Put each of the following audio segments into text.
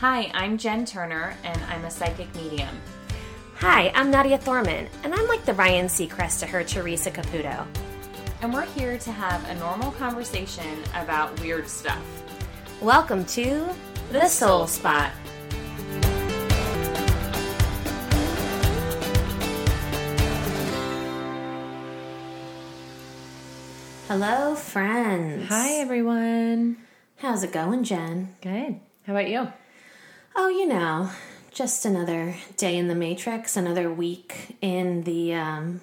Hi, I'm Jen Turner, and I'm a psychic medium. Hi, I'm Nadia Thorman, and I'm like the Ryan Seacrest to her Theresa Caputo. And we're here to have a normal conversation about weird stuff. Welcome to The Soul Spot. Hello, friends. Hi, everyone. How's it going, Jen? Good. How about you? Oh, you know, just another day in the Matrix, another week in the um,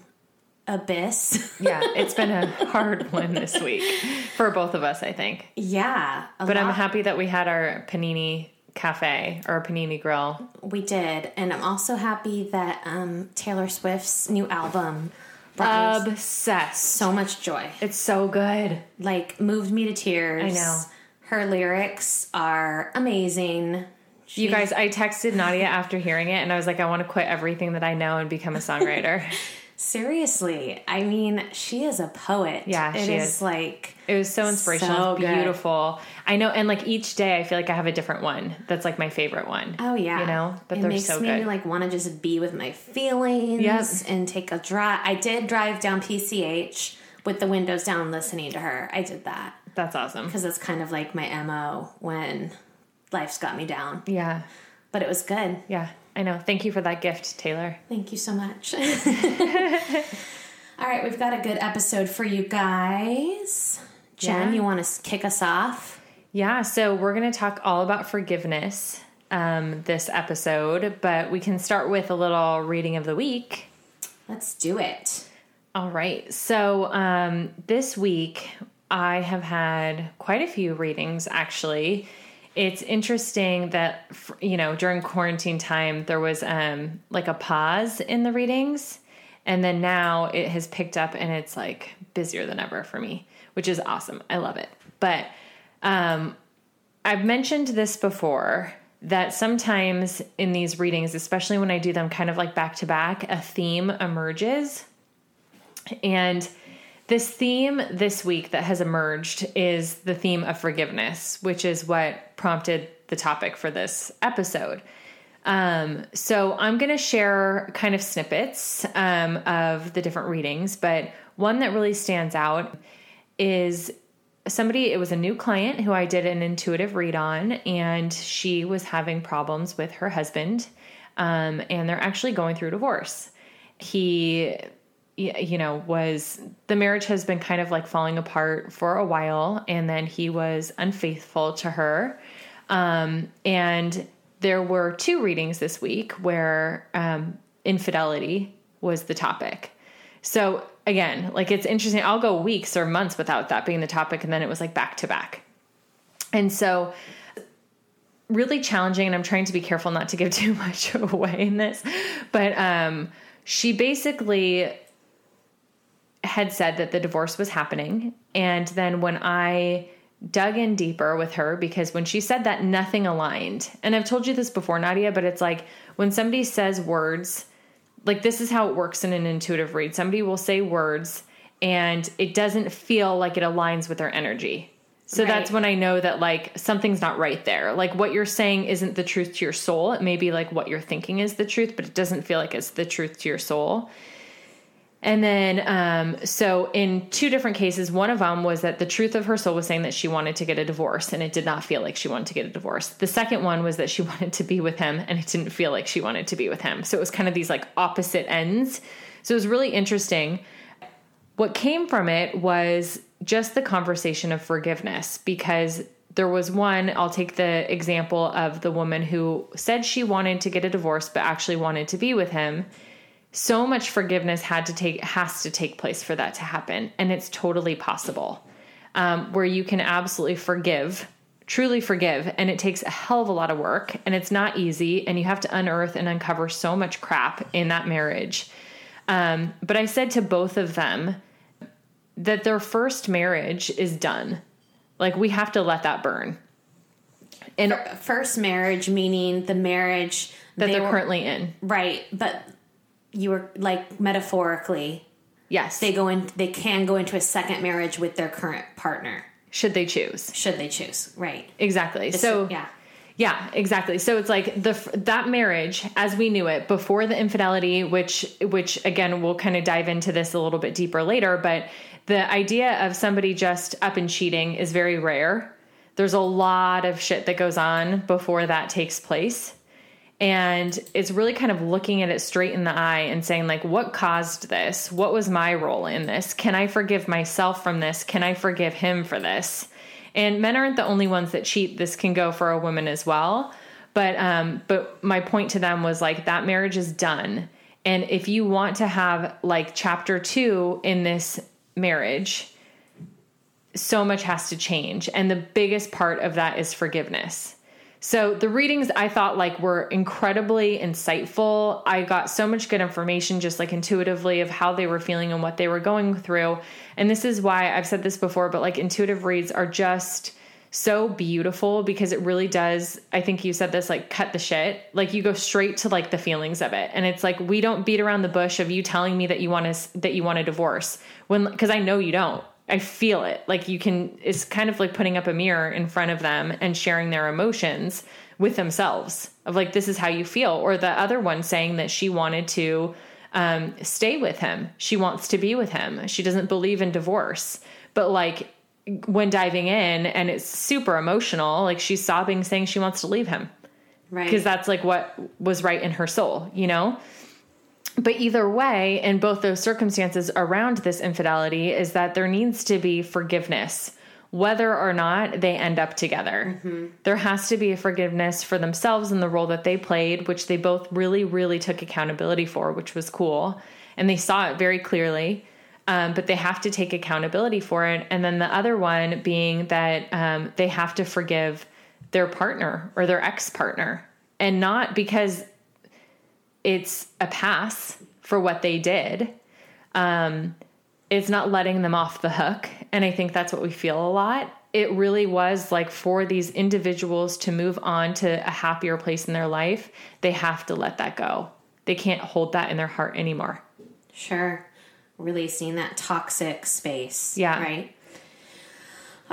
abyss. Yeah, it's been a hard one this week for both of us, I think. yeah. But I'm happy that we had our panini cafe or panini grill. We did. And I'm also happy that um, Taylor Swift's new album Obsessed. so much joy. It's so good. Like, moved me to tears. I know. Her lyrics are amazing. You guys, I texted Nadia after hearing it, and I was like, I want to quit everything that I know and become a songwriter. Seriously, I mean, she is a poet. Yeah, It she is is. like It was so inspirational, So beautiful. I know, and like each day, I feel like I have a different one that's like my favorite one. Oh yeah, you know, but it they're makes so me good. like want to just be with my feelings Yep. and take a drive. I did drive down PCH with the windows down, listening to her. I did that That's awesome. because it's kind of like my mo when life's got me down. Yeah, But it was good. yeah, I know. Thank you for that gift, Taylor. Thank you so much. All right, we've got a good episode for you guys. Jen, Yeah. you want to kick us off? Yeah, so we're going to talk all about forgiveness um, this episode, but we can start with a little reading of the week. Let's do it. All right. So um, this week, I have had quite a few readings actually. It's interesting that, you know, during quarantine time, there was um, like a pause in the readings. And then now it has picked up and it's like busier than ever for me, which is awesome. I love it. But um, I've mentioned this before that sometimes in these readings, especially when I do them kind of like back to back, a theme emerges. And this theme this week that has emerged is the theme of forgiveness, which is what prompted the topic for this episode. Um, so I'm going to share kind of snippets um, of the different readings, but one that really stands out is somebody, it was a new client who I did an intuitive read on, and she was having problems with her husband, um, and they're actually going through divorce. He, you know, was the marriage has been kind of like falling apart for a while, and then he was unfaithful to her. Um, and there were two readings this week where um, infidelity was the topic. So again, like it's interesting. I'll go weeks or months without that being the topic, and then it was like back to back. And so, really challenging. And I'm trying to be careful not to give too much away in this, but um, she basically had said that the divorce was happening, and then when I dug in deeper with her because when she said that nothing aligned. And I've told you this before, Nadia, but it's like when somebody says words, like this is how it works in an intuitive read. Somebody will say words and it doesn't feel like it aligns with their energy. So Right. that's when I know that like something's not right there. Like what you're saying isn't the truth to your soul. It may be like what you're thinking is the truth, but it doesn't feel like it's the truth to your soul. And then, um, so in two different cases, one of them was that the truth of her soul was saying that she wanted to get a divorce and it did not feel like she wanted to get a divorce. The second one was that she wanted to be with him and it didn't feel like she wanted to be with him. So it was kind of these like opposite ends. So it was really interesting. What came from it was just the conversation of forgiveness because there was one, I'll take the example of the woman who said she wanted to get a divorce but actually wanted to be with him so much forgiveness had to take has to take place for that to happen and it's totally possible. Um, where you can absolutely forgive truly forgive and it takes a hell of a lot of work and it's not easy and you have to unearth and uncover so much crap in that marriage. Um, but i said to both of them that their first marriage is done. Like we have to let that burn. And First marriage, meaning the marriage that they they're were- currently in. Right, but you were like metaphorically yes they go in they can go into a second marriage with their current partner should they choose should they choose right exactly so yeah Yeah, exactly. So it's like the that marriage as we knew it before the infidelity, which which again we'll kind of dive into this a little bit deeper later, but the idea of somebody just up and cheating is very rare. There's a lot of shit that goes on before that takes place. And it's really kind of looking at it straight in the eye and saying, like, what caused this? What was my role in this? Can I forgive myself from this? Can I forgive him for this? And men aren't the only ones that cheat. This can go for a woman as well. But um, but my point to them was like that marriage is done. And if you want to have like chapter two in this marriage, so much has to change. And the biggest part of that is forgiveness. So the readings I thought like were incredibly insightful. I got so much good information just like intuitively of how they were feeling and what they were going through. And this is why I've said this before, but like intuitive reads are just so beautiful because it really does I think you said this like cut the shit. Like you go straight to like the feelings of it. And it's like we don't beat around the bush of you telling me that you want to that you want a divorce when cuz I know you don't. I feel it. Like you can, it's kind of like putting up a mirror in front of them and sharing their emotions with themselves of like, this is how you feel. Or the other one saying that she wanted to um, stay with him. She wants to be with him. She doesn't believe in divorce. But like when diving in and it's super emotional, like she's sobbing saying she wants to leave him. Right. Because that's like what was right in her soul, you know? But either way, in both those circumstances around this infidelity, is that there needs to be forgiveness, whether or not they end up together. Mm-hmm. There has to be a forgiveness for themselves and the role that they played, which they both really, really took accountability for, which was cool. And they saw it very clearly. Um, but they have to take accountability for it. And then the other one being that um, they have to forgive their partner or their ex partner. And not because it's a pass for what they did. Um, it's not letting them off the hook. And I think that's what we feel a lot. It really was like for these individuals to move on to a happier place in their life, they have to let that go. They can't hold that in their heart anymore. Sure. Releasing that toxic space. Yeah. Right.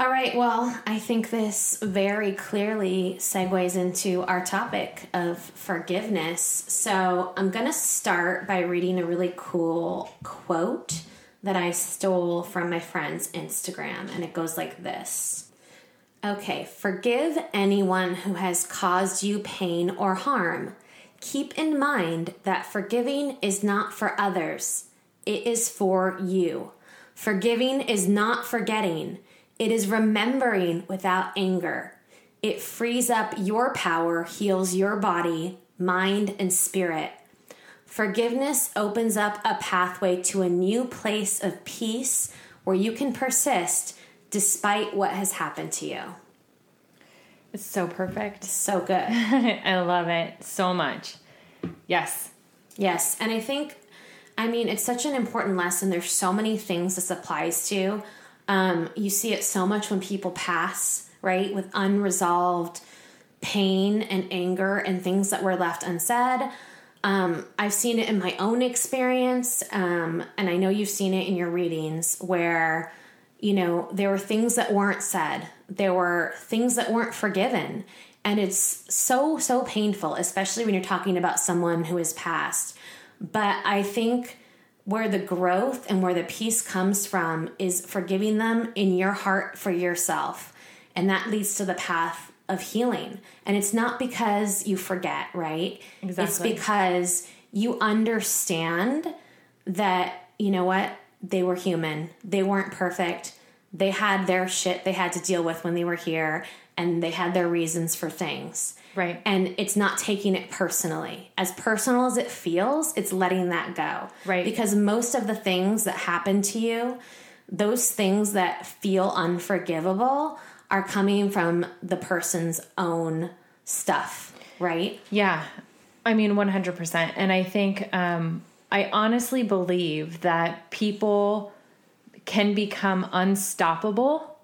All right, well, I think this very clearly segues into our topic of forgiveness. So I'm going to start by reading a really cool quote that I stole from my friend's Instagram, and it goes like this Okay, forgive anyone who has caused you pain or harm. Keep in mind that forgiving is not for others, it is for you. Forgiving is not forgetting. It is remembering without anger. It frees up your power, heals your body, mind, and spirit. Forgiveness opens up a pathway to a new place of peace where you can persist despite what has happened to you. It's so perfect. So good. I love it so much. Yes. Yes. And I think, I mean, it's such an important lesson. There's so many things this applies to. Um, you see it so much when people pass, right, with unresolved pain and anger and things that were left unsaid. Um, I've seen it in my own experience, um, and I know you've seen it in your readings where, you know, there were things that weren't said, there were things that weren't forgiven. And it's so, so painful, especially when you're talking about someone who has passed. But I think where the growth and where the peace comes from is forgiving them in your heart for yourself. And that leads to the path of healing. And it's not because you forget, right? Exactly. It's because you understand that, you know what, they were human, they weren't perfect. They had their shit they had to deal with when they were here, and they had their reasons for things. Right. And it's not taking it personally. As personal as it feels, it's letting that go. Right. Because most of the things that happen to you, those things that feel unforgivable, are coming from the person's own stuff, right? Yeah. I mean, 100%. And I think, um, I honestly believe that people can become unstoppable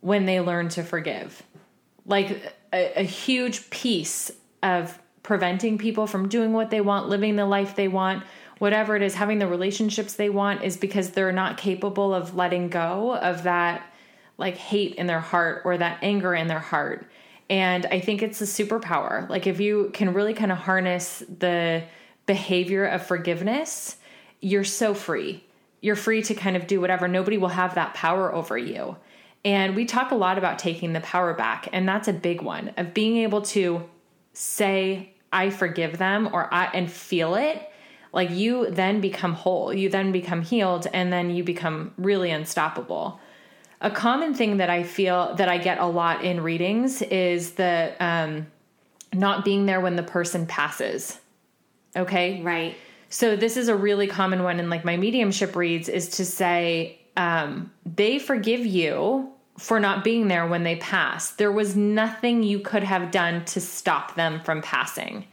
when they learn to forgive. Like, a, a huge piece of preventing people from doing what they want, living the life they want, whatever it is, having the relationships they want, is because they're not capable of letting go of that like hate in their heart or that anger in their heart. And I think it's a superpower. Like if you can really kind of harness the behavior of forgiveness, you're so free. You're free to kind of do whatever. Nobody will have that power over you. And we talk a lot about taking the power back, and that's a big one of being able to say I forgive them or I and feel it. Like you then become whole. You then become healed and then you become really unstoppable. A common thing that I feel that I get a lot in readings is the um, not being there when the person passes. Okay. Right. So this is a really common one in like my mediumship reads is to say um, they forgive you for not being there when they pass. There was nothing you could have done to stop them from passing.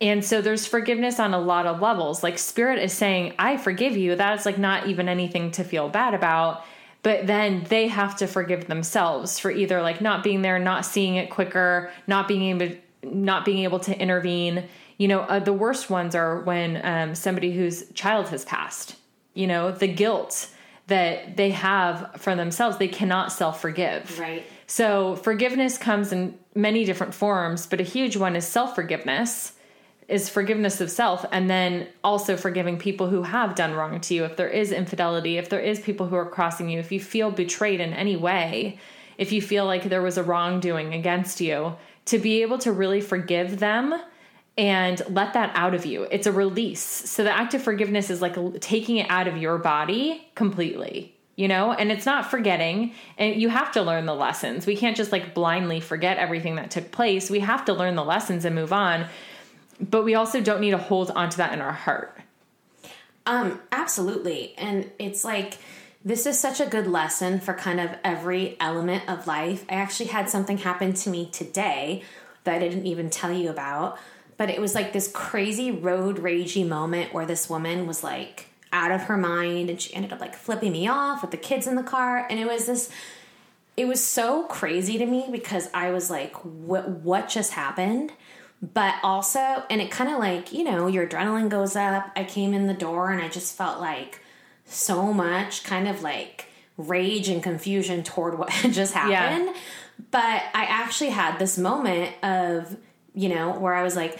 And so there's forgiveness on a lot of levels. Like spirit is saying, I forgive you. That's like not even anything to feel bad about. But then they have to forgive themselves for either like not being there, not seeing it quicker, not being able not being able to intervene. You know, uh, the worst ones are when um, somebody whose child has passed. You know, the guilt that they have for themselves, they cannot self forgive. Right. So forgiveness comes in many different forms, but a huge one is self forgiveness is forgiveness of self and then also forgiving people who have done wrong to you if there is infidelity if there is people who are crossing you if you feel betrayed in any way if you feel like there was a wrongdoing against you to be able to really forgive them and let that out of you. It's a release. So the act of forgiveness is like taking it out of your body completely you know? And it's not forgetting. And you have to learn the lessons. We can't just like blindly forget everything that took place. We have to learn the lessons and move on. But we also don't need to hold onto that in our heart. Um, absolutely. And it's like this is such a good lesson for kind of every element of life. I actually had something happen to me today that I didn't even tell you about, but it was like this crazy road ragey moment where this woman was like out of her mind and she ended up like flipping me off with the kids in the car and it was this it was so crazy to me because I was like what what just happened? but also and it kind of like you know your adrenaline goes up i came in the door and i just felt like so much kind of like rage and confusion toward what had just happened yeah. but i actually had this moment of you know where i was like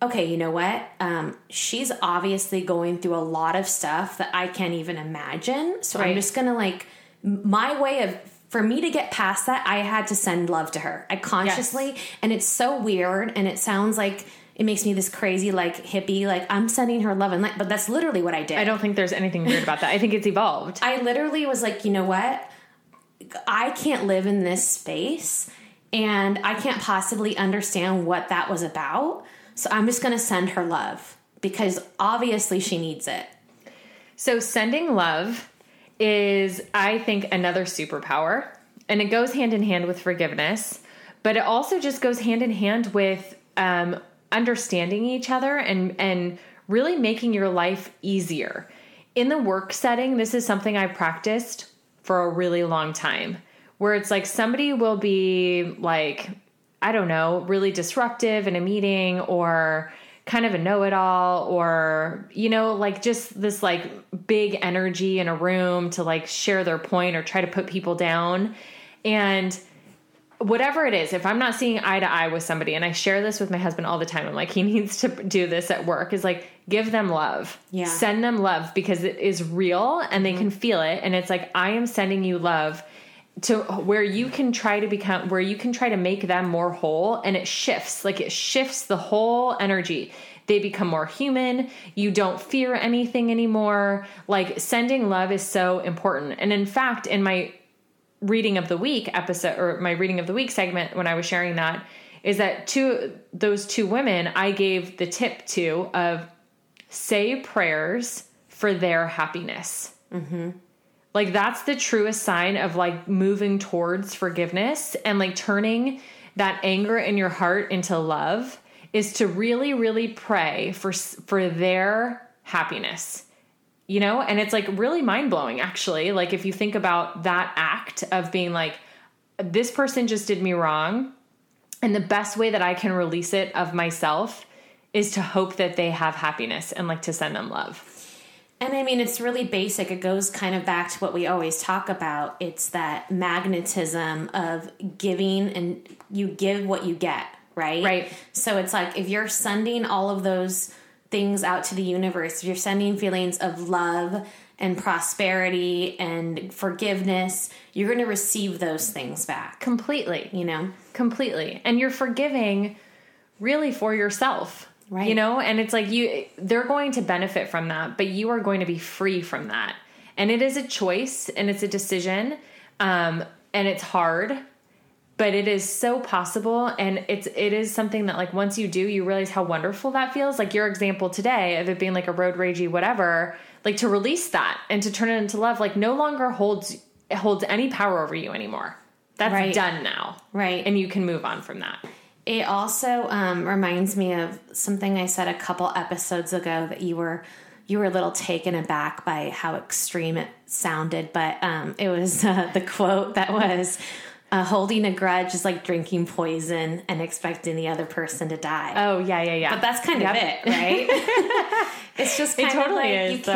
okay you know what um, she's obviously going through a lot of stuff that i can't even imagine so right. i'm just gonna like my way of for me to get past that, I had to send love to her. I consciously, yes. and it's so weird, and it sounds like it makes me this crazy like hippie like i'm sending her love and light but that's literally what i did i don't think there's anything weird about that i think it's evolved i literally was like you know what i can't live in this space and i can't possibly understand what that was about so i'm just going to send her love because obviously she needs it so sending love is, I think, another superpower. And it goes hand in hand with forgiveness, but it also just goes hand in hand with um, understanding each other and, and really making your life easier. In the work setting, this is something I've practiced for a really long time, where it's like somebody will be like, I don't know, really disruptive in a meeting or kind of a know-it-all or you know like just this like big energy in a room to like share their point or try to put people down. And whatever it is if i'm not seeing eye to eye with somebody and i share this with my husband all the time i'm like he needs to do this at work is like give them love. Yeah. Send them love because it is real and they mm-hmm. can feel it. And it's like i am sending you love to where you can try to become where you can try to make them more whole and it shifts like it shifts the whole energy. They become more human. You don't fear anything anymore. Like sending love is so important. And in fact in my reading of the week episode or my reading of the week segment when i was sharing that is that two those two women i gave the tip to of say prayers for their happiness. Mm-hmm. Like that's the truest sign of like moving towards forgiveness and like turning that anger in your heart into love is to really really pray for for their happiness. You know, and it's like really mind-blowing actually. Like if you think about that act of being like this person just did me wrong and the best way that I can release it of myself is to hope that they have happiness and like to send them love. And I mean, it's really basic. It goes kind of back to what we always talk about. It's that magnetism of giving, and you give what you get, right? Right. So it's like if you're sending all of those things out to the universe, if you're sending feelings of love and prosperity and forgiveness, you're going to receive those things back. Completely. You know? Completely. And you're forgiving really for yourself. Right. You know, and it's like you they're going to benefit from that, but you are going to be free from that. And it is a choice and it's a decision. Um and it's hard, but it is so possible and it's it is something that like once you do, you realize how wonderful that feels. Like your example today of it being like a road ragey whatever, like to release that and to turn it into love like no longer holds holds any power over you anymore. That's Right. done now. Right. And you can move on from that. It also um, reminds me of something I said a couple episodes ago that you were you were a little taken aback by how extreme it sounded, but um, it was uh, the quote that was uh, holding a grudge is like drinking poison and expecting the other person to die. Oh yeah, yeah, yeah. but that's kind Yep. of it, right? it's just It totally of like is, you though.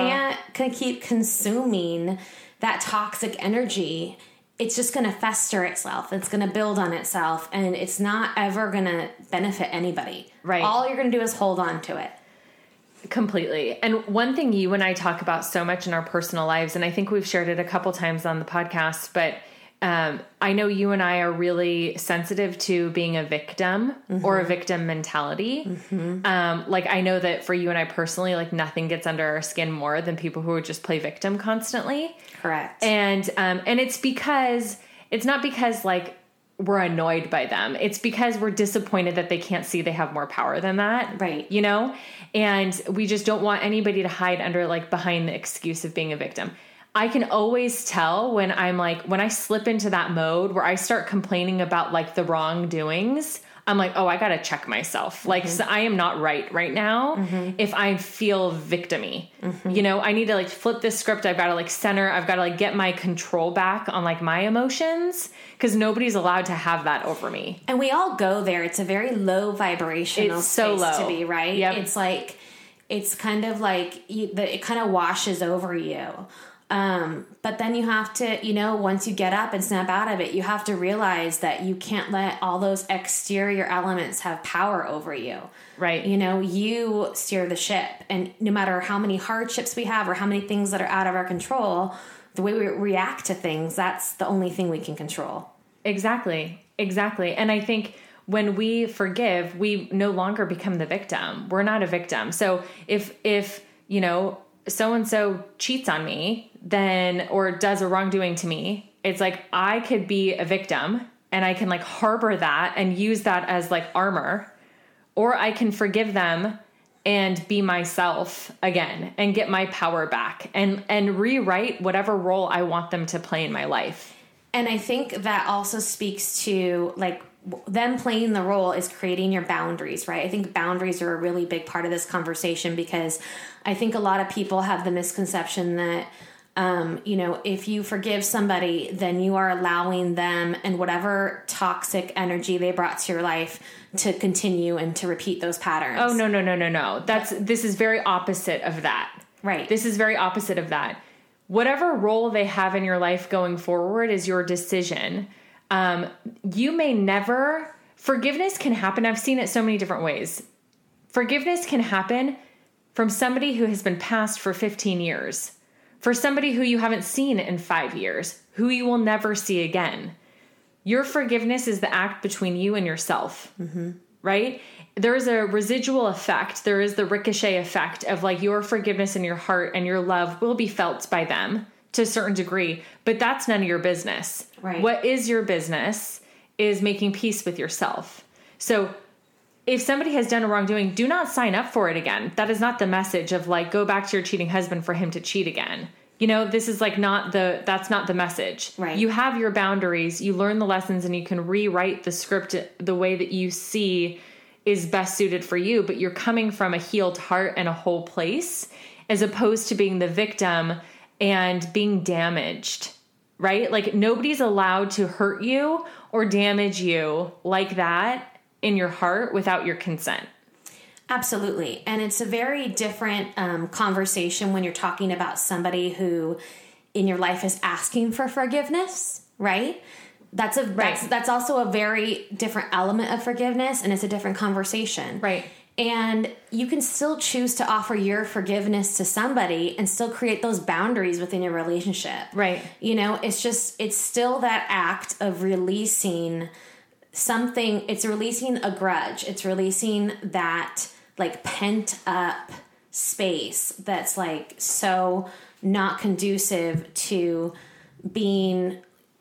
can't keep consuming that toxic energy. It's just going to fester itself. It's going to build on itself, and it's not ever going to benefit anybody. Right. All you're going to do is hold on to it. Completely. And one thing you and I talk about so much in our personal lives, and I think we've shared it a couple times on the podcast, but um, I know you and I are really sensitive to being a victim or a victim mentality. Um, like, I know that for you and I personally, like, nothing gets under our skin more than people who just play victim constantly. Correct. and um and it's because it's not because like we're annoyed by them it's because we're disappointed that they can't see they have more power than that Right. you know and we just don't want anybody to hide under like behind the excuse of being a victim i can always tell when i'm like when i slip into that mode where i start complaining about like the wrongdoings i'm like oh i gotta check myself like mm-hmm. so i am not right right now mm-hmm. if i feel victimy mm-hmm. you know i need to like flip this script i've got to like center i've got to like get my control back on like my emotions because nobody's allowed to have that over me And we all go there. It's a very low vibrational It's so space to be, right? Yep. It's like it's kind of like you, the, it kind of washes over you. Um, but then you have to, you know, once you get up and snap out of it, you have to realize that you can't let all those exterior elements have power over you. Right. You know, you steer the ship. And no matter how many hardships we have or how many things that are out of our control, the way we react to things, that's the only thing we can control. Exactly. Exactly. And I think when we forgive, we no longer become the victim. We're not a victim. So if if, you know, so and so cheats on me, then or does a wrongdoing to me, it's like I could be a victim and I can like harbor that and use that as like armor or I can forgive them and be myself again and get my power back and and rewrite whatever role I want them to play in my life. And I think that also speaks to like them playing the role is creating your boundaries, right? I think boundaries are a really big part of this conversation because I think a lot of people have the misconception that um, you know, if you forgive somebody, then you are allowing them and whatever toxic energy they brought to your life to continue and to repeat those patterns. Oh no no no no no. That's this is very opposite of that. Right. This is very opposite of that. Whatever role they have in your life going forward is your decision. Um, you may never forgiveness can happen. I've seen it so many different ways. Forgiveness can happen from somebody who has been passed for 15 years, for somebody who you haven't seen in five years, who you will never see again. Your forgiveness is the act between you and yourself, right? There is a residual effect. There is the ricochet effect of like your forgiveness and your heart and your love will be felt by them to a certain degree, but that's none of your business. Right. What is your business is making peace with yourself. So if somebody has done a wrongdoing, do not sign up for it again. That is not the message of like go back to your cheating husband for him to cheat again. You know, this is like not the that's not the message. Right. You have your boundaries, you learn the lessons and you can rewrite the script the way that you see is best suited for you, but you're coming from a healed heart and a whole place as opposed to being the victim and being damaged. Right? Like nobody's allowed to hurt you or damage you like that in your heart without your consent. Absolutely. And it's a very different um, conversation when you're talking about somebody who in your life is asking for forgiveness, right? That's a right. that's that's also a very different element of forgiveness and it's a different conversation. Right. And you can still choose to offer your forgiveness to somebody and still create those boundaries within your relationship. Right. You know, it's just it's still that act of releasing something, it's releasing a grudge. It's releasing that like pent up space that's like so not conducive to being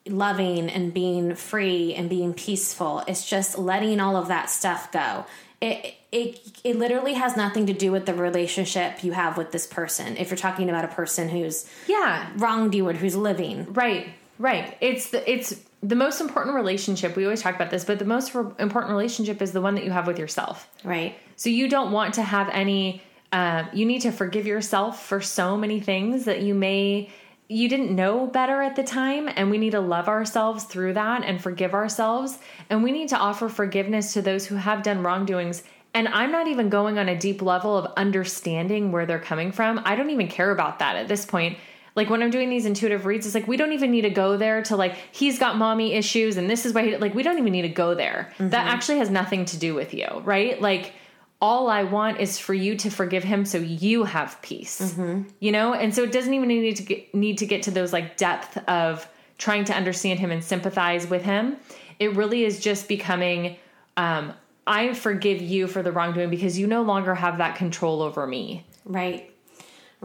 loving and being free and being peaceful. It's just letting all of that stuff go. It it it literally has nothing to do with the relationship you have with this person. If you're talking about a person who's yeah wronged you or who's living, right, right. It's the it's the most important relationship. We always talk about this, but the most re- important relationship is the one that you have with yourself. Right. So you don't want to have any. Uh, you need to forgive yourself for so many things that you may you didn't know better at the time and we need to love ourselves through that and forgive ourselves and we need to offer forgiveness to those who have done wrongdoings and I'm not even going on a deep level of understanding where they're coming from. I don't even care about that at this point like when I'm doing these intuitive reads, it's like we don't even need to go there to like he's got mommy issues and this is why he like we don't even need to go there. Mm-hmm. That actually has nothing to do with you, right? Like all I want is for you to forgive him so you have peace. Mm-hmm. You know? And so it doesn't even need to get, need to get to those like depth of trying to understand him and sympathize with him. It really is just becoming um I forgive you for the wrongdoing because you no longer have that control over me. Right.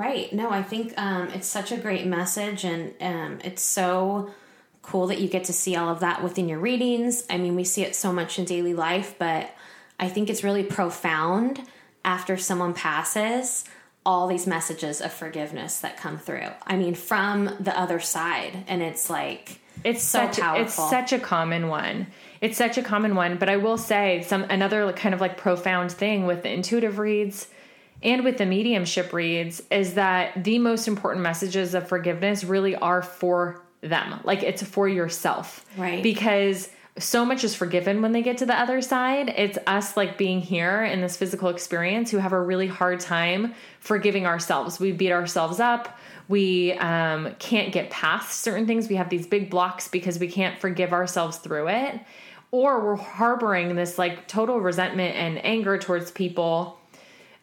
Right. No, I think um, it's such a great message, and um, it's so cool that you get to see all of that within your readings. I mean, we see it so much in daily life, but I think it's really profound after someone passes all these messages of forgiveness that come through. I mean, from the other side, and it's like it's so such powerful. it's such a common one. It's such a common one, but I will say some another kind of like profound thing with the intuitive reads and with the mediumship reads is that the most important messages of forgiveness really are for them. Like it's for yourself. Right. Because so much is forgiven when they get to the other side. It's us like being here in this physical experience who have a really hard time forgiving ourselves. We beat ourselves up. We um, can't get past certain things. We have these big blocks because we can't forgive ourselves through it. Or we're harboring this like total resentment and anger towards people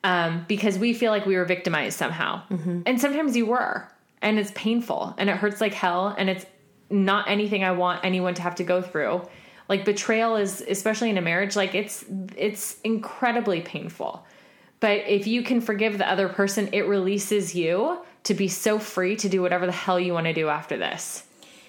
um, because we feel like we were victimized somehow. Mm-hmm. And sometimes you were, and it's painful and it hurts like hell, and it's not anything I want anyone to have to go through. Like betrayal is, especially in a marriage, like it's it's incredibly painful. But if you can forgive the other person, it releases you to be so free to do whatever the hell you want to do after this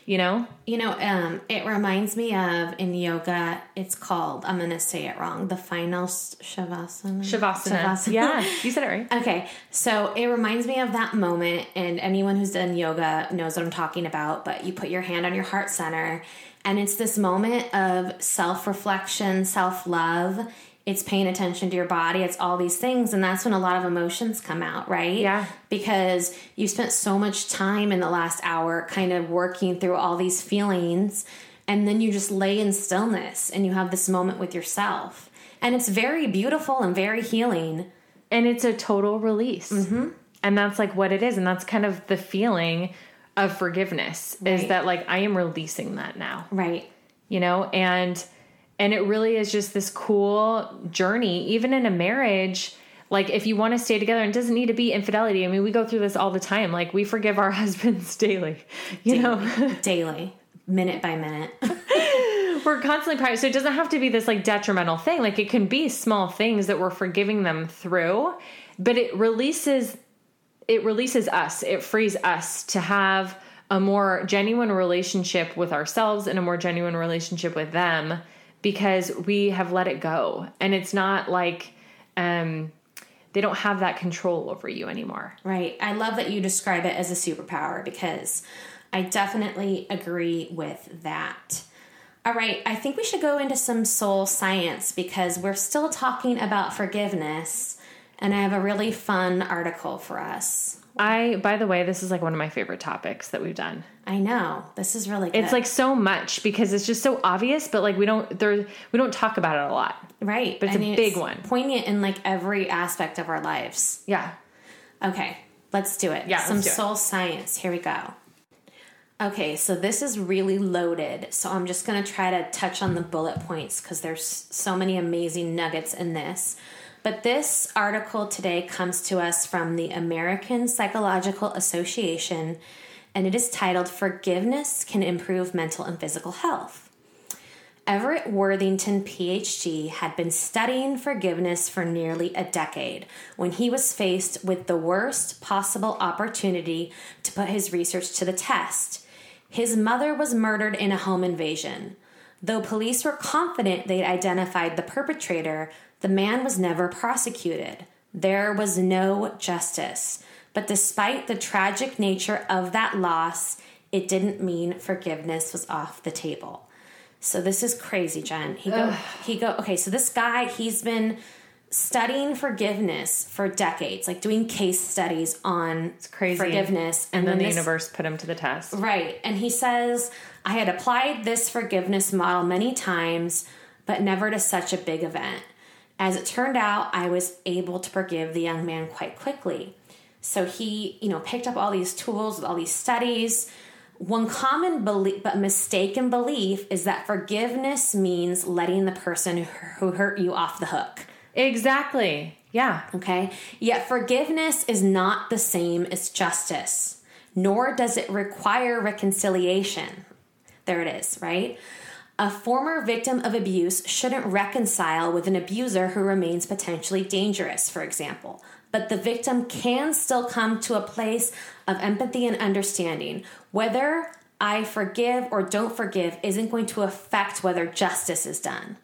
you know? You know um it reminds me of in yoga it's called i'm gonna say it wrong the final shavasana? Shavasana, shavasana. yeah you said it right. Okay so it reminds me of that moment and anyone who's done yoga knows what i'm talking about but you put your hand on your heart center and it's this moment of self-reflection self-love it's paying attention to your body, it's all these things. And that's when a lot of emotions come out, right? Yeah. Because you spent so much time in the last hour kind of working through all these feelings. And then you just lay in stillness and you have this moment with yourself. And it's very beautiful and very healing. And it's a total release. Mm-hmm. And that's like what it is. And that's kind of the feeling of forgiveness right. is that like I am releasing that now. Right. You know, and and it really is just this cool journey, even in a marriage. Like, if you want to stay together, and it doesn't need to be infidelity. I mean, we go through this all the time. Like, we forgive our husbands daily, you daily, know, daily, minute by minute. we're constantly private. So it doesn't have to be this like detrimental thing. Like, it can be small things that we're forgiving them through, but it releases, it releases us, it frees us to have a more genuine relationship with ourselves and a more genuine relationship with them because we have let it go and it's not like um, they don't have that control over you anymore. Right. I love that you describe it as a superpower because I definitely agree with that. All right, I think we should go into some soul science because we're still talking about forgiveness, and I have a really fun article for us. I, by the way, this is like one of my favorite topics that we've done. I know. This is really good. It's like so much because it's just so obvious, but like we don't there we don't talk about it a lot. right. but it's a big one. Poignant in like every aspect of our lives. Yeah. Okay, let's do it. Yeah, Some do it. soul science. Here we go. Okay, so this is really loaded. So I'm just going to try to touch on the bullet points because there's so many amazing nuggets in this. But this article today comes to us from the American Psychological Association, and it is titled Forgiveness Can Improve Mental and Physical Health. Everett Worthington, PhD, had been studying forgiveness for nearly a decade when he was faced with the worst possible opportunity to put his research to the test. His mother was murdered in a home invasion. Though police were confident they'd identified the perpetrator, the man was never prosecuted. There was no justice. But despite the tragic nature of that loss, it didn't mean forgiveness was off the table. So this is crazy, Jen. He go he go okay, so this guy, he's been studying forgiveness for decades, like doing case studies on It's crazy. forgiveness And then when the universe put him to the test. Right. And he says, I had applied this forgiveness model many times, but never to such a big event. As it turned out, I was able to forgive the young man quite quickly. So he, you know, picked up all these tools all these studies. One common belief, but mistaken belief is that forgiveness means letting the person who hurt you off the hook. Exactly. Yeah. Okay. Yet forgiveness is not the same as justice, nor does it require reconciliation. There it is, right? A former victim of abuse shouldn't reconcile with an abuser who remains potentially dangerous, for example. But the victim can still come to a place of empathy and understanding. Whether I forgive or don't forgive isn't going to affect whether justice is done.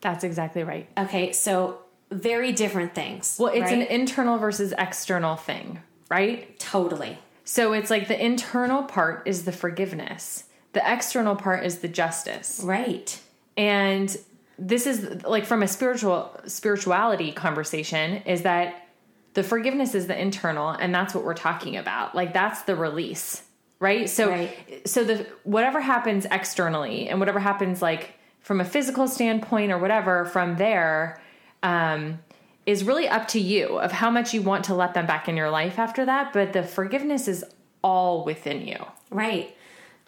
That's exactly right. Okay, so very different things. Well, it's an internal versus external thing, right? totally. So it's like the internal part is the forgiveness. The external part is the justice. Right. And this is like from a spiritual spirituality conversation is that the forgiveness is the internal and that's what we're talking about. Like that's the release, right? So Right. so the whatever happens externally and whatever happens like from a physical standpoint or whatever from there um is really up to you of how much you want to let them back in your life after that, but the forgiveness is all within you. Right.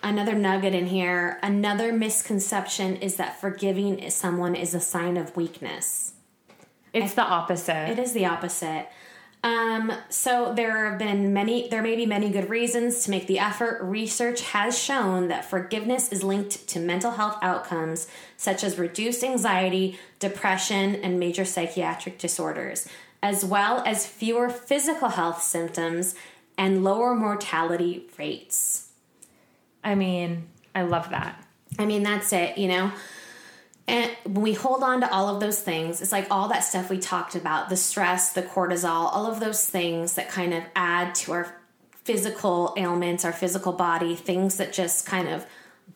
Another nugget in here. Another misconception is that forgiving someone is a sign of weakness. It's the opposite. It is the opposite. Um, so there have been many, there may be many good reasons to make the effort. Research has shown that forgiveness is linked to mental health outcomes such as reduced anxiety, depression, and major psychiatric disorders, as well as fewer physical health symptoms and lower mortality rates. I mean, I love that. I mean, that's it, you know? And when we hold on to all of those things, it's like all that stuff we talked about the stress, the cortisol, all of those things that kind of add to our physical ailments, our physical body, things that just kind of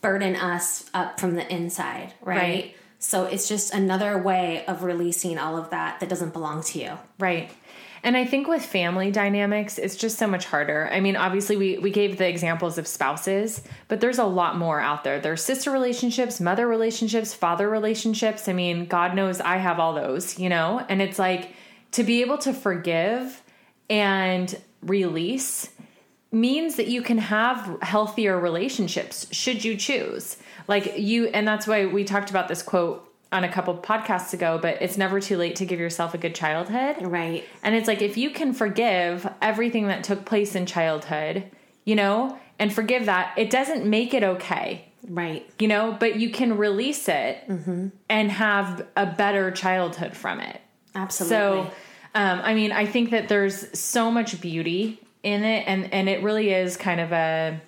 burden us up from the inside, right? Right. So it's just another way of releasing all of that that doesn't belong to you. Right. And I think with family dynamics, it's just so much harder. I mean, obviously, we, we gave the examples of spouses, but there's a lot more out there. There's sister relationships, mother relationships, father relationships. I mean, God knows I have all those, you know? And it's like to be able to forgive and release means that you can have healthier relationships should you choose. Like you, and that's why we talked about this quote on a couple podcasts ago, but it's never too late to give yourself a good childhood. Right. And it's like if you can forgive everything that took place in childhood, you know, and forgive that, it doesn't make it okay, Right. you know, but you can release it and have a better childhood from it. Absolutely. So, um, I mean, I think that there's so much beauty in it, and and it really is kind of a,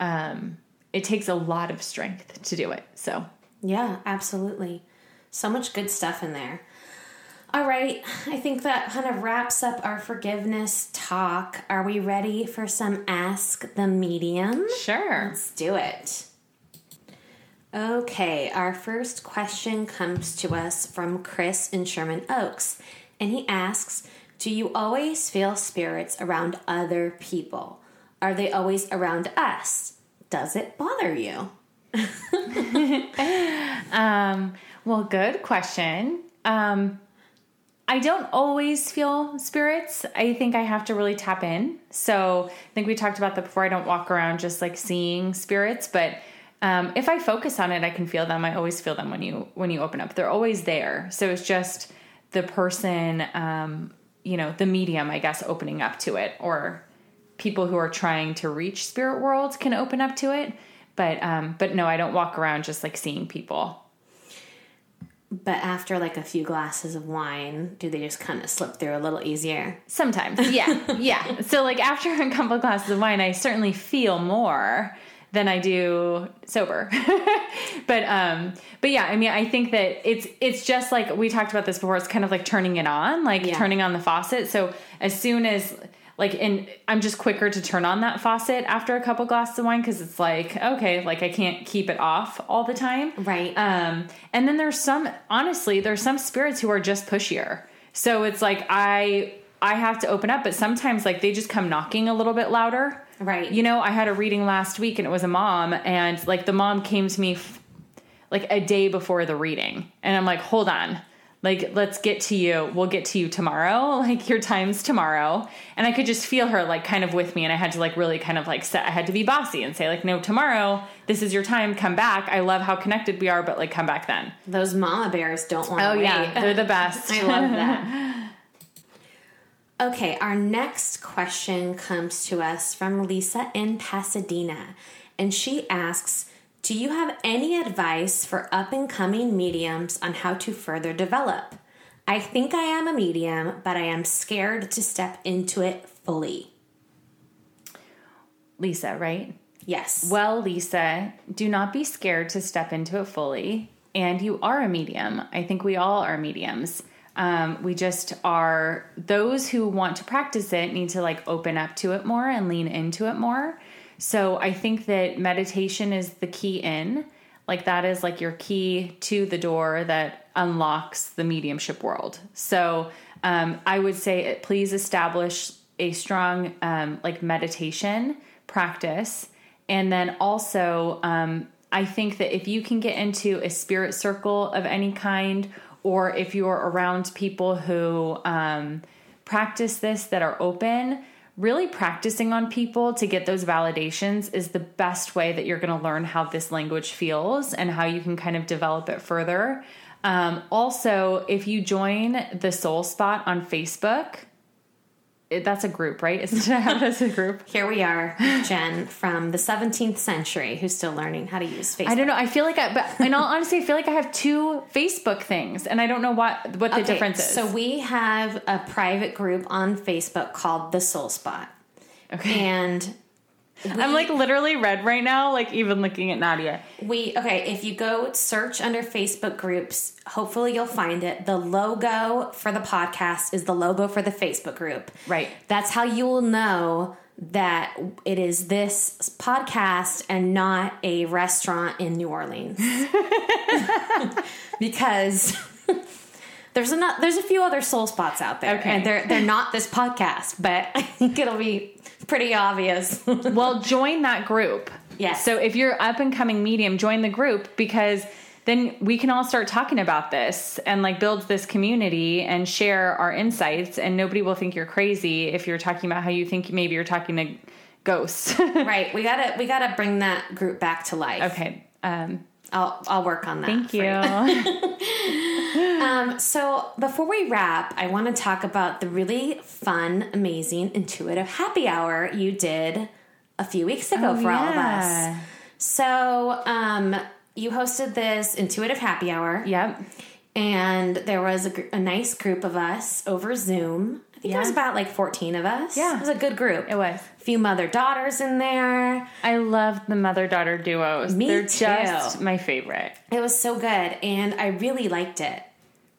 um, it takes a lot of strength to do it. So, Yeah, absolutely. So much good stuff in there. All right, I think that kind of wraps up our forgiveness talk. Are we ready for some Ask the Medium? sure. Let's do it. Okay, our first question comes to us from Chris in Sherman Oaks, and he asks Do you always feel spirits around other people? Are they always around us? Does it bother you? um, well, good question. Um, I don't always feel spirits. I think I have to really tap in. So I think we talked about that before. I don't walk around just like seeing spirits, but um, if I focus on it, I can feel them. I always feel them when you when you open up. They're always there. So it's just the person, um, you know, the medium, I guess, opening up to it, or people who are trying to reach spirit worlds can open up to it. But um, but no, I don't walk around just like seeing people. But after like a few glasses of wine, do they just kind of slip through a little easier? Sometimes, yeah, yeah. So like after a couple glasses of wine, I certainly feel more than I do sober. but um but yeah, I mean I think that it's it's just like we talked about this before, it's kind of like turning it on, like yeah. turning on the faucet. So as soon as like and i'm just quicker to turn on that faucet after a couple glasses of wine because it's like okay like i can't keep it off all the time. Right. Um and then there's some honestly there's some spirits who are just pushier. So it's like i i have to open up but sometimes like they just come knocking a little bit louder. Right. You know i had a reading last week and it was a mom and like the mom came to me f- like a day before the reading. And i'm like hold on like let's get to you. We'll get to you tomorrow. Like your time's tomorrow. And i could just feel her like kind of with me. And i had to like really kind of like set i had to be bossy and say like no tomorrow this is your time. Come back. I love how connected we are but like come back then. Those mama bears don't want to oh wait. yeah they're the best. I love that. Okay our next question comes to us from lisa in pasadena. And she asks do you have any advice for up and coming mediums on how to further develop? I think I am a medium, but I am scared to step into it fully. Lisa, right? Yes. Well, Lisa, do not be scared to step into it fully. And you are a medium. I think we all are mediums. Um, we just are those who want to practice it need to like open up to it more and lean into it more. So I think that meditation is the key in. Like that is like your key to the door that unlocks the mediumship world. So um, I would say please establish a strong um, like meditation practice. And then also, um, I think that if you can get into a spirit circle of any kind, or if you're around people who um, practice this that are open, really practicing on people to get those validations is the best way that you're going to learn how this language feels and how you can kind of develop it further. Um, also, if you join the Soul Spot on Facebook, it, that's a group, right? Isn't it how that's a group? Here we are, Jen, from the 17th century, who's still learning how to use Facebook. I don't know. I feel like, I, but in all honesty, I feel like I have two Facebook things, and I don't know what what the okay, difference is. So we have a private group on Facebook called the Soul Spot. Okay. And we, I'm like literally red right now, like even looking at Nadia. We okay, if you go search under Facebook groups, hopefully you'll find it. The logo for the podcast is the logo for the Facebook group. Right. That's how you will know that it is this podcast and not a restaurant in New Orleans. because there's a there's a few other soul spots out there, okay. and they're they're not this podcast, but I think it'll be pretty obvious. well, join that group. Yes. So if you're up and coming medium, join the group because then we can all start talking about this and like build this community and share our insights and nobody will think you're crazy if you're talking about how you think maybe you're talking to ghosts. right. We got to we got to bring that group back to life. Okay. Um I'll I'll work on that. Thank you. you. um, so before we wrap, I want to talk about the really fun, amazing, intuitive happy hour you did a few weeks ago oh, for yeah. all of us. So um, you hosted this intuitive happy hour. Yep. And there was a, a nice group of us over Zoom. I think yeah. there was about like 14 of us. Yeah. It was a good group. It was. A few mother daughters in there. I love the mother daughter duos. Me They're too. just my favorite. It was so good and I really liked it.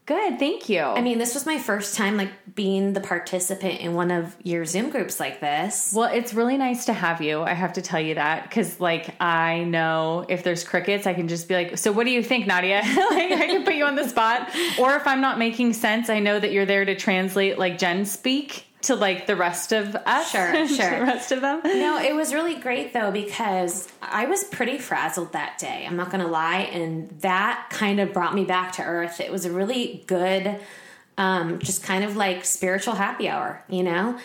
Good, thank you. I mean, this was my first time like being the participant in one of your Zoom groups like this. Well, it's really nice to have you. I have to tell you that because, like, I know if there's crickets, I can just be like, "So, what do you think, Nadia?" like, I can put you on the spot. Or if I'm not making sense, I know that you're there to translate like Jen speak to like the rest of us. Sure, sure. the rest of them. No, it was really great though because I was pretty frazzled that day. I'm not going to lie, and that kind of brought me back to earth. It was a really good, um, just kind of like spiritual happy hour. You know,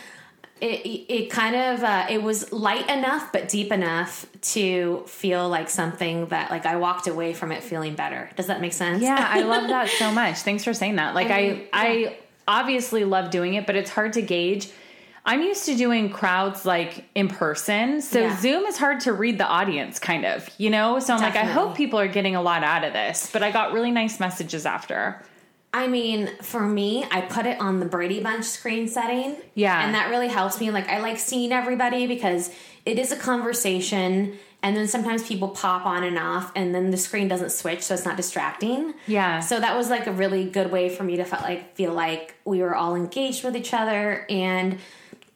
it it kind of uh, it was light enough but deep enough to feel like something that like I walked away from it feeling better. Does that make sense? Yeah, I love that so much. Thanks for saying that. Like I I mean, I, obviously love doing it, but it's hard to gauge. I'm used to doing crowds like in person. So Yeah. Zoom is hard to read the audience kind of, you know? So I'm like I hope people are getting a lot out of this, but I got really nice messages after. I mean, for me, I put it on the Brady Bunch screen setting. Yeah. And that really helps me. Like, I like seeing everybody because it is a conversation. And then sometimes people pop on and off, and then the screen doesn't switch, so it's not distracting. Yeah. So that was like a really good way for me to felt like feel like we were all engaged with each other. And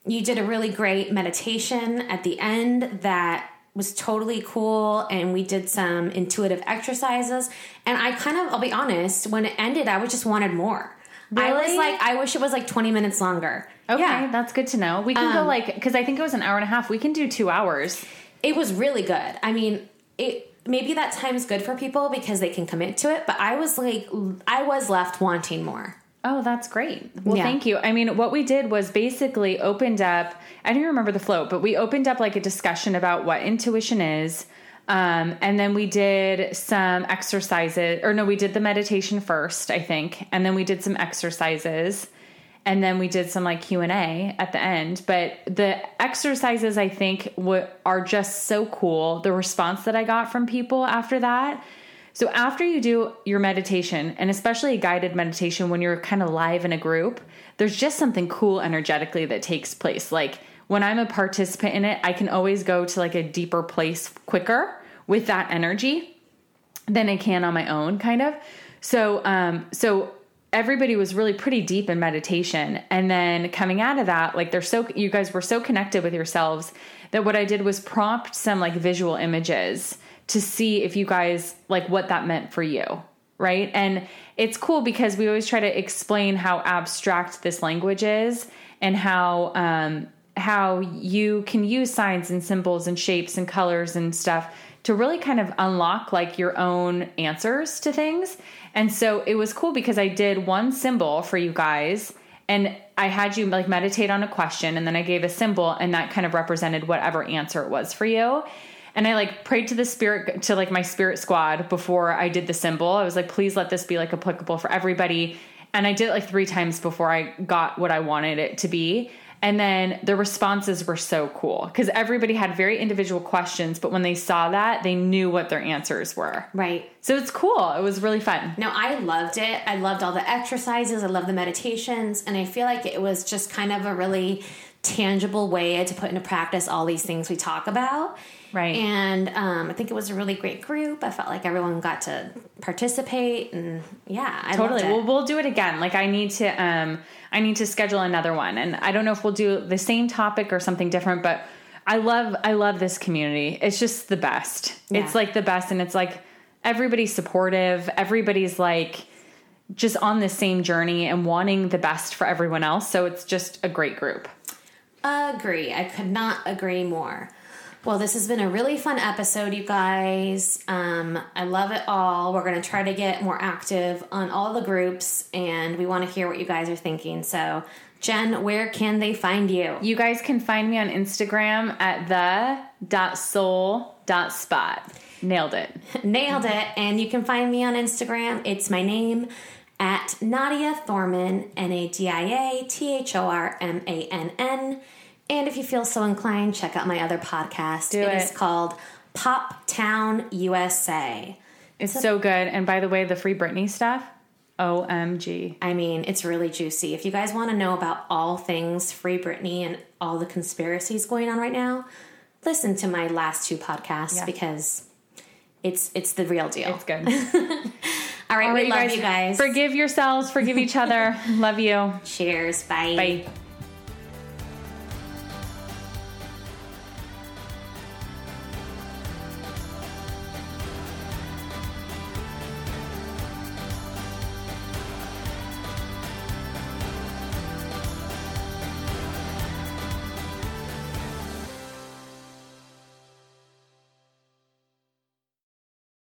you did a really great meditation at the end that was totally cool and we did some intuitive exercises and i kind of i'll be honest when it ended i was just wanted more i was like i wish it was like 20 minutes longer Okay, yeah that's good to know. We can go Um, like because I think it was an hour and a half. We can do 2 hours. It was really good i mean it maybe that time's good for people because they can commit to it but i was like i was left wanting more Oh, that's great. Well, Yeah. thank you. I mean, what we did was basically opened up, I don't even remember the flow, but we opened up like a discussion about what intuition is. Um, and then we did some exercises, or no, we did the meditation first, I think. And then we did some exercises. And then we did some like Q&A at the end. But the exercises, I think, w- are just so cool. The response that I got from people after that so after you do your meditation, and especially a guided meditation when you're kind of live in a group, there's just something cool energetically that takes place. Like when I'm a participant in it, I can always go to like a deeper place quicker with that energy than I can on my own, kind of. So, um, so everybody was really pretty deep in meditation, and then coming out of that, like they're so you guys were so connected with yourselves that what I did was prompt some like visual images to see if you guys like what that meant for you, right? And it's cool because we always try to explain how abstract this language is and how um, how you can use signs and symbols and shapes and colors and stuff to really kind of unlock like your own answers to things. And so it was cool because I did one symbol for you guys and I had you like meditate on a question and then I gave a symbol and that kind of represented whatever answer it was for you. And I like prayed to the spirit to like my spirit squad before I did the symbol. I was like, please let this be like applicable for everybody. And I did it like three times before I got what I wanted it to be. And then the responses were so cool because everybody had very individual questions, but when they saw that, they knew what their answers were. right So it's cool. It was really fun. No, I loved it. I loved all the exercises. I loved the meditations. And I feel like it was just kind of a really tangible way to put into practice all these things we talk about. Right. And um, I think it was a really great group. I felt like everyone got to participate. And yeah, I totally loved it. well we'll do it again like i need to um i need to schedule another one and i don't know if we'll do the same topic or something different but i love i love this community it's just the best Yeah. it's like the best and it's like everybody's supportive everybody's like just on the same journey and wanting the best for everyone else so it's just a great group Agree. I could not agree more. Well, this has been a really fun episode, you guys. Um, I love it all. We're going to try to get more active on all the groups, and we want to hear what you guys are thinking. So, Jen, where can they find you? you guys can find me on instagram at the dot soul dot spot nailed it Nailed it. And you can find me on Instagram. It's my name at Nadia Thormann, N A D I A T H O R M A N N. And if you feel so inclined, check out my other podcast. Do it it. is called Pop Town USA. it's so good and by the way the free britney stuff omg I mean, it's really juicy. If you guys want to know about all things Free Britney and all the conspiracies going on right now, listen to my last two podcasts Yeah. because it's it's the real deal. it's good All right, All we right, love you guys. Forgive yourselves, forgive each other. love you. Cheers. Bye. Bye.